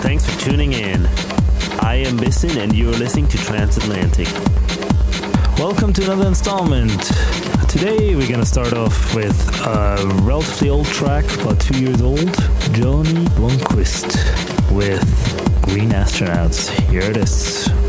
thanks for tuning in. I am Bissin, and you are listening to Transatlantic. Welcome to another installment. Today we're gonna start off with a relatively old track, about two years old. Johnny Blomqvist with Green Astronauts. Here it is.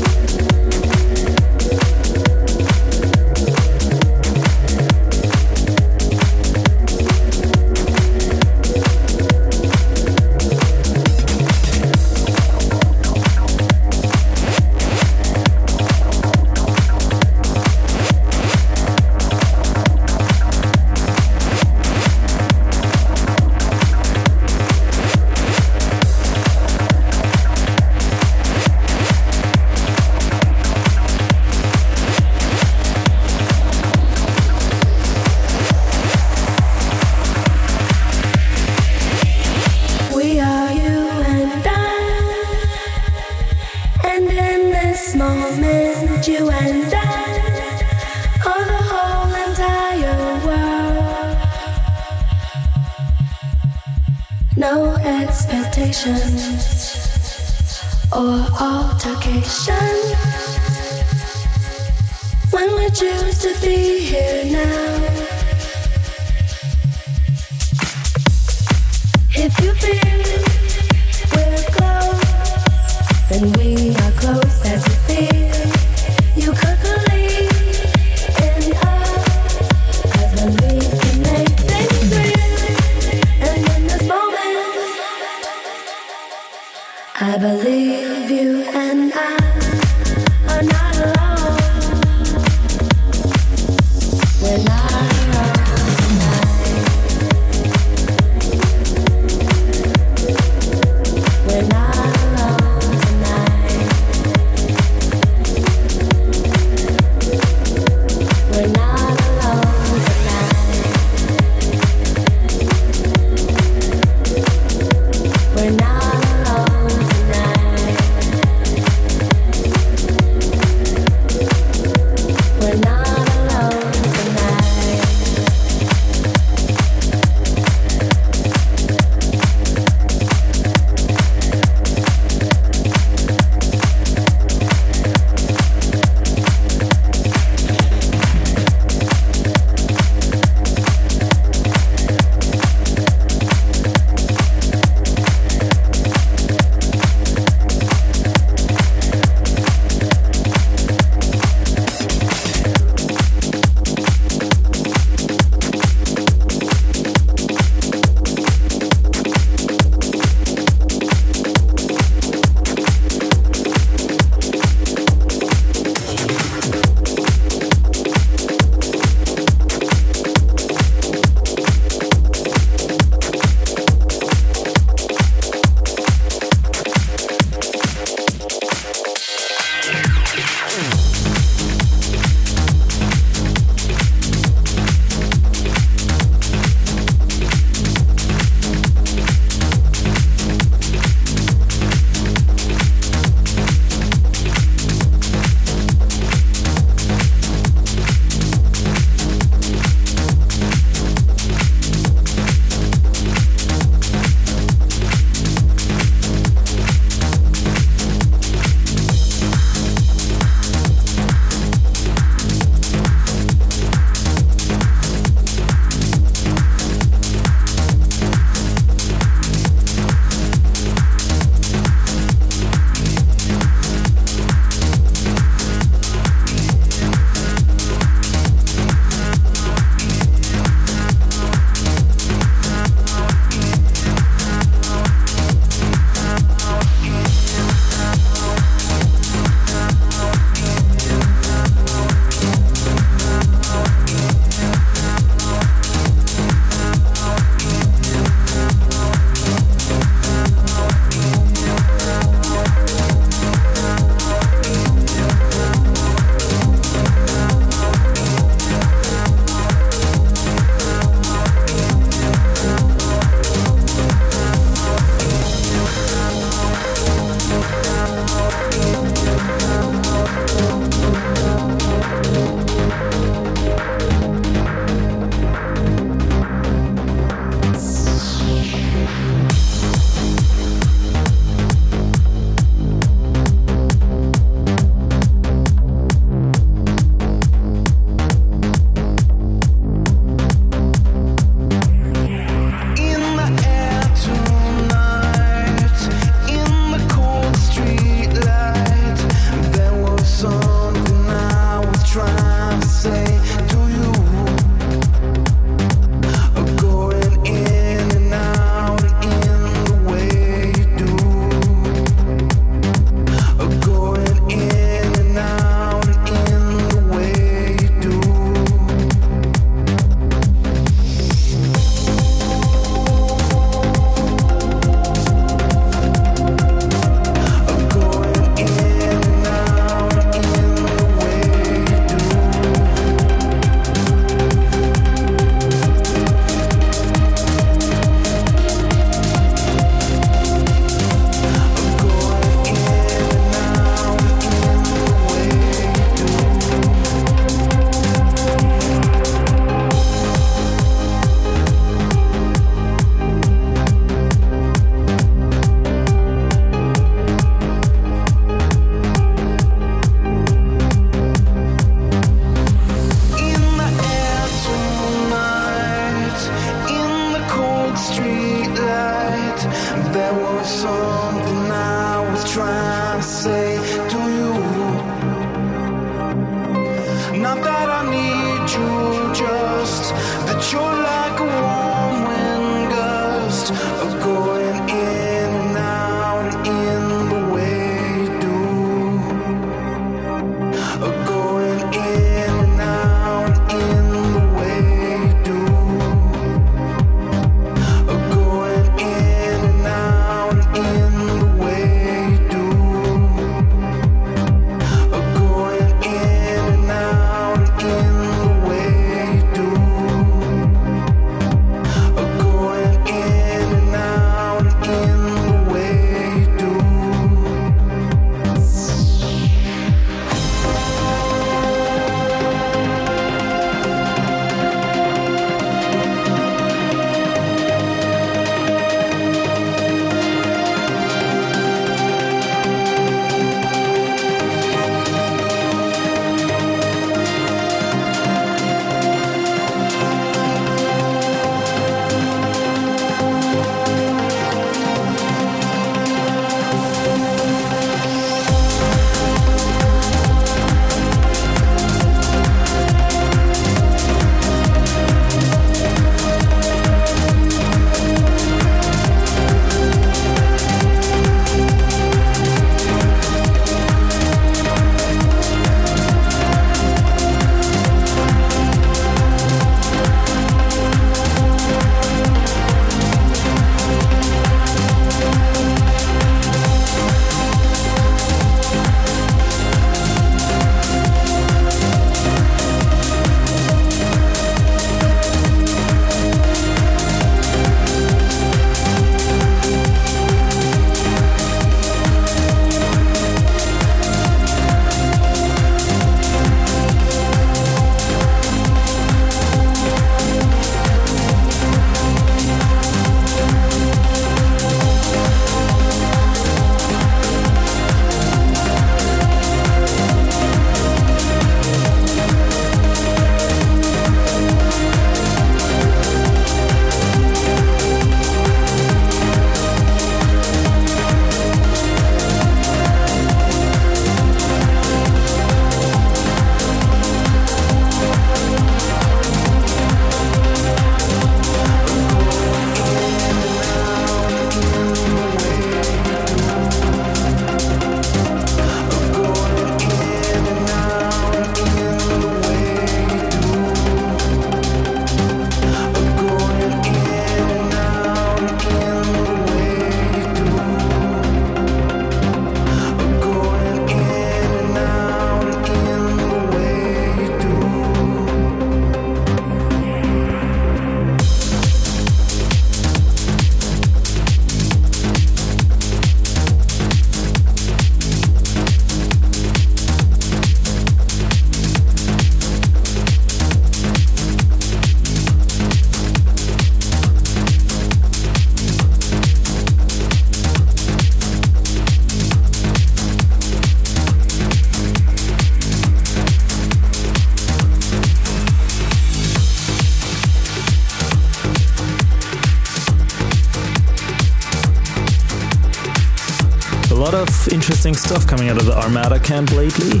Interesting stuff coming out of the Armada camp lately.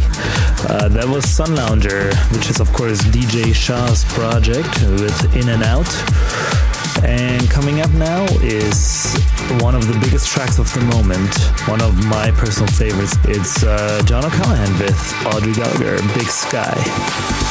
Uh, that was Sun Lounger, which is, of course, DJ Shah's project with In and Out. And coming up now is one of the biggest tracks of the moment, one of my personal favorites. It's uh, John O'Callaghan with Audrey Gallagher, Big Sky.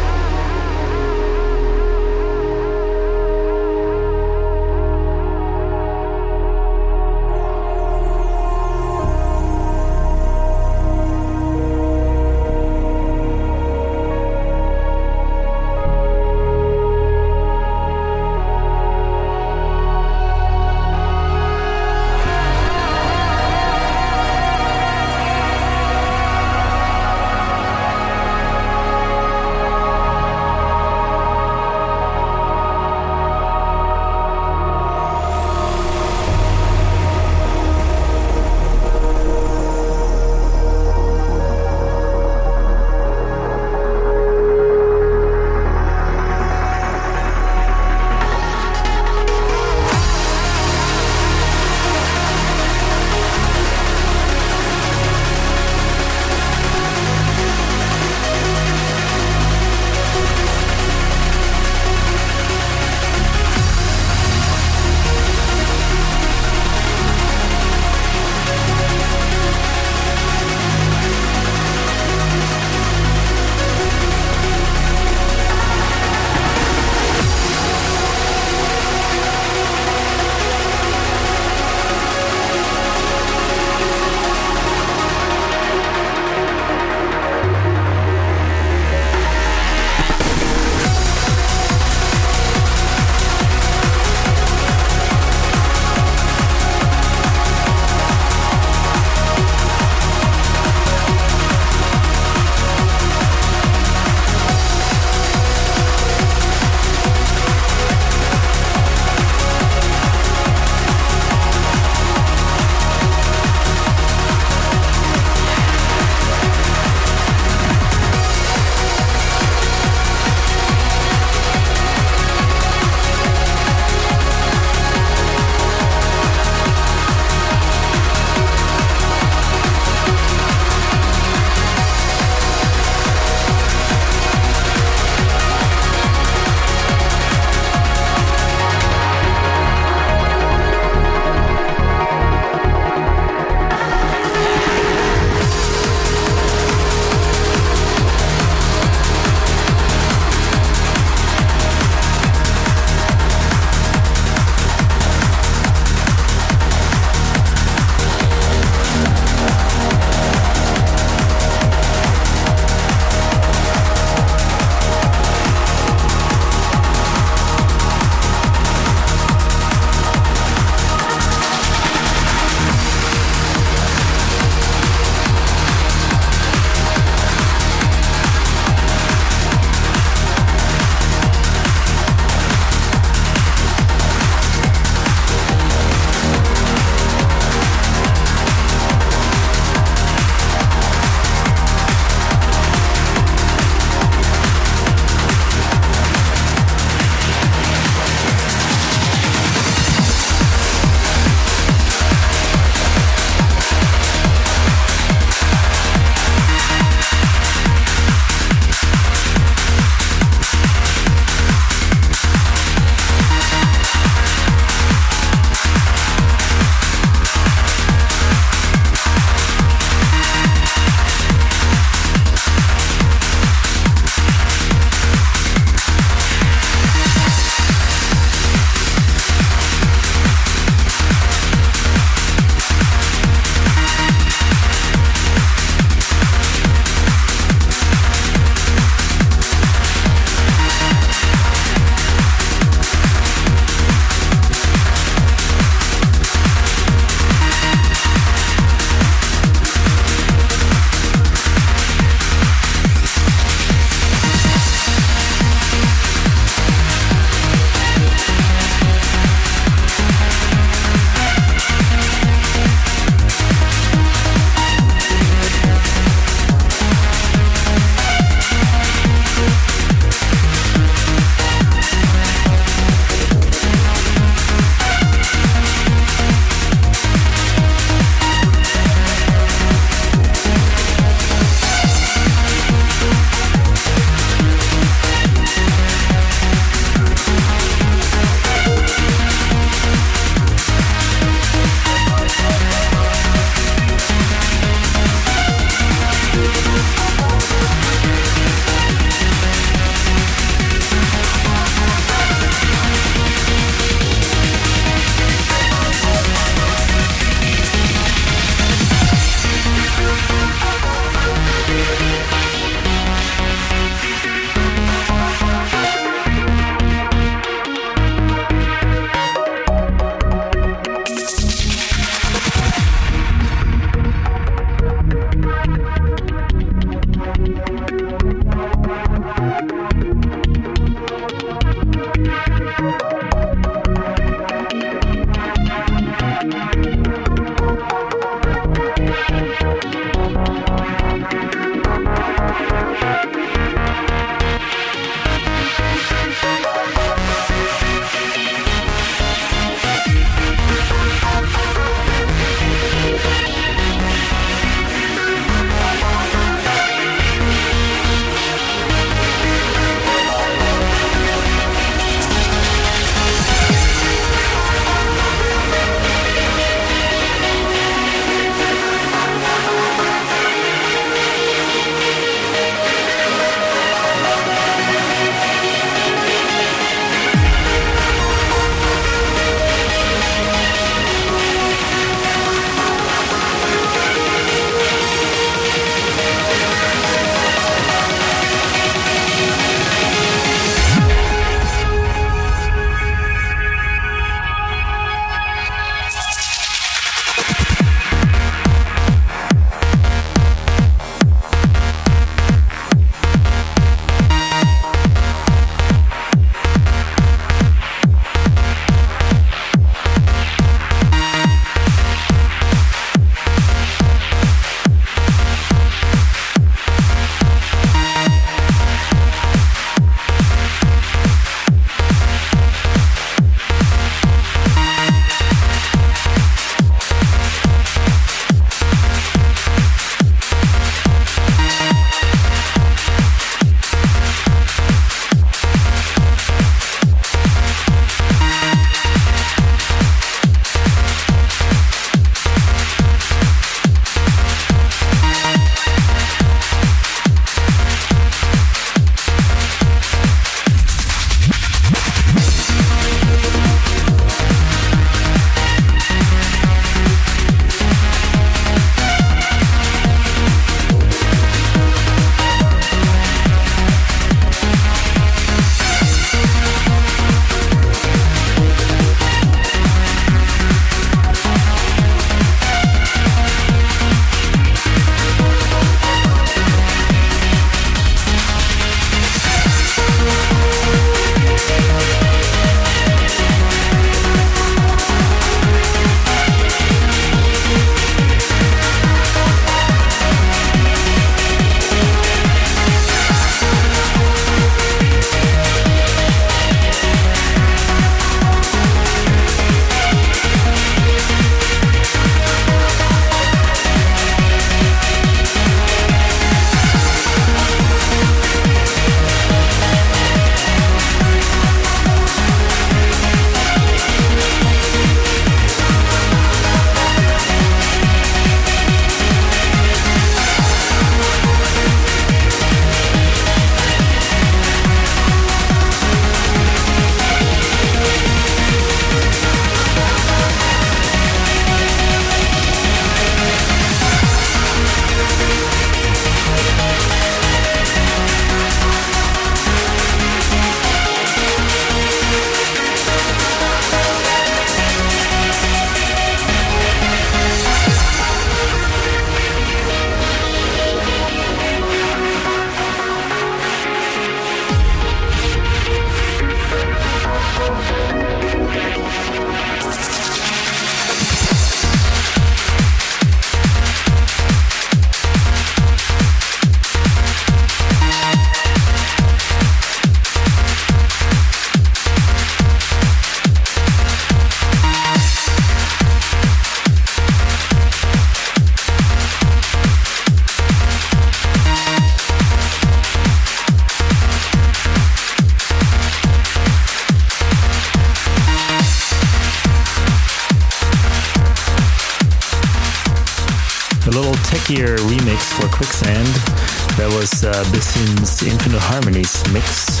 Infinite Harmonies mix,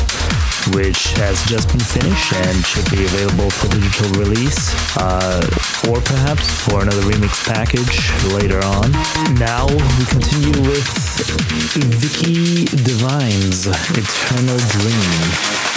which has just been finished and should be available for digital release, uh, or perhaps for another remix package later on. Now we continue with Vicky Divine's Eternal Dream.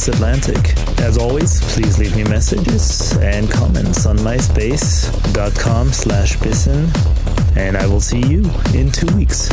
Transatlantic. As always, please leave me messages and comments on myspace.com slash bisson, and I will see you in two weeks.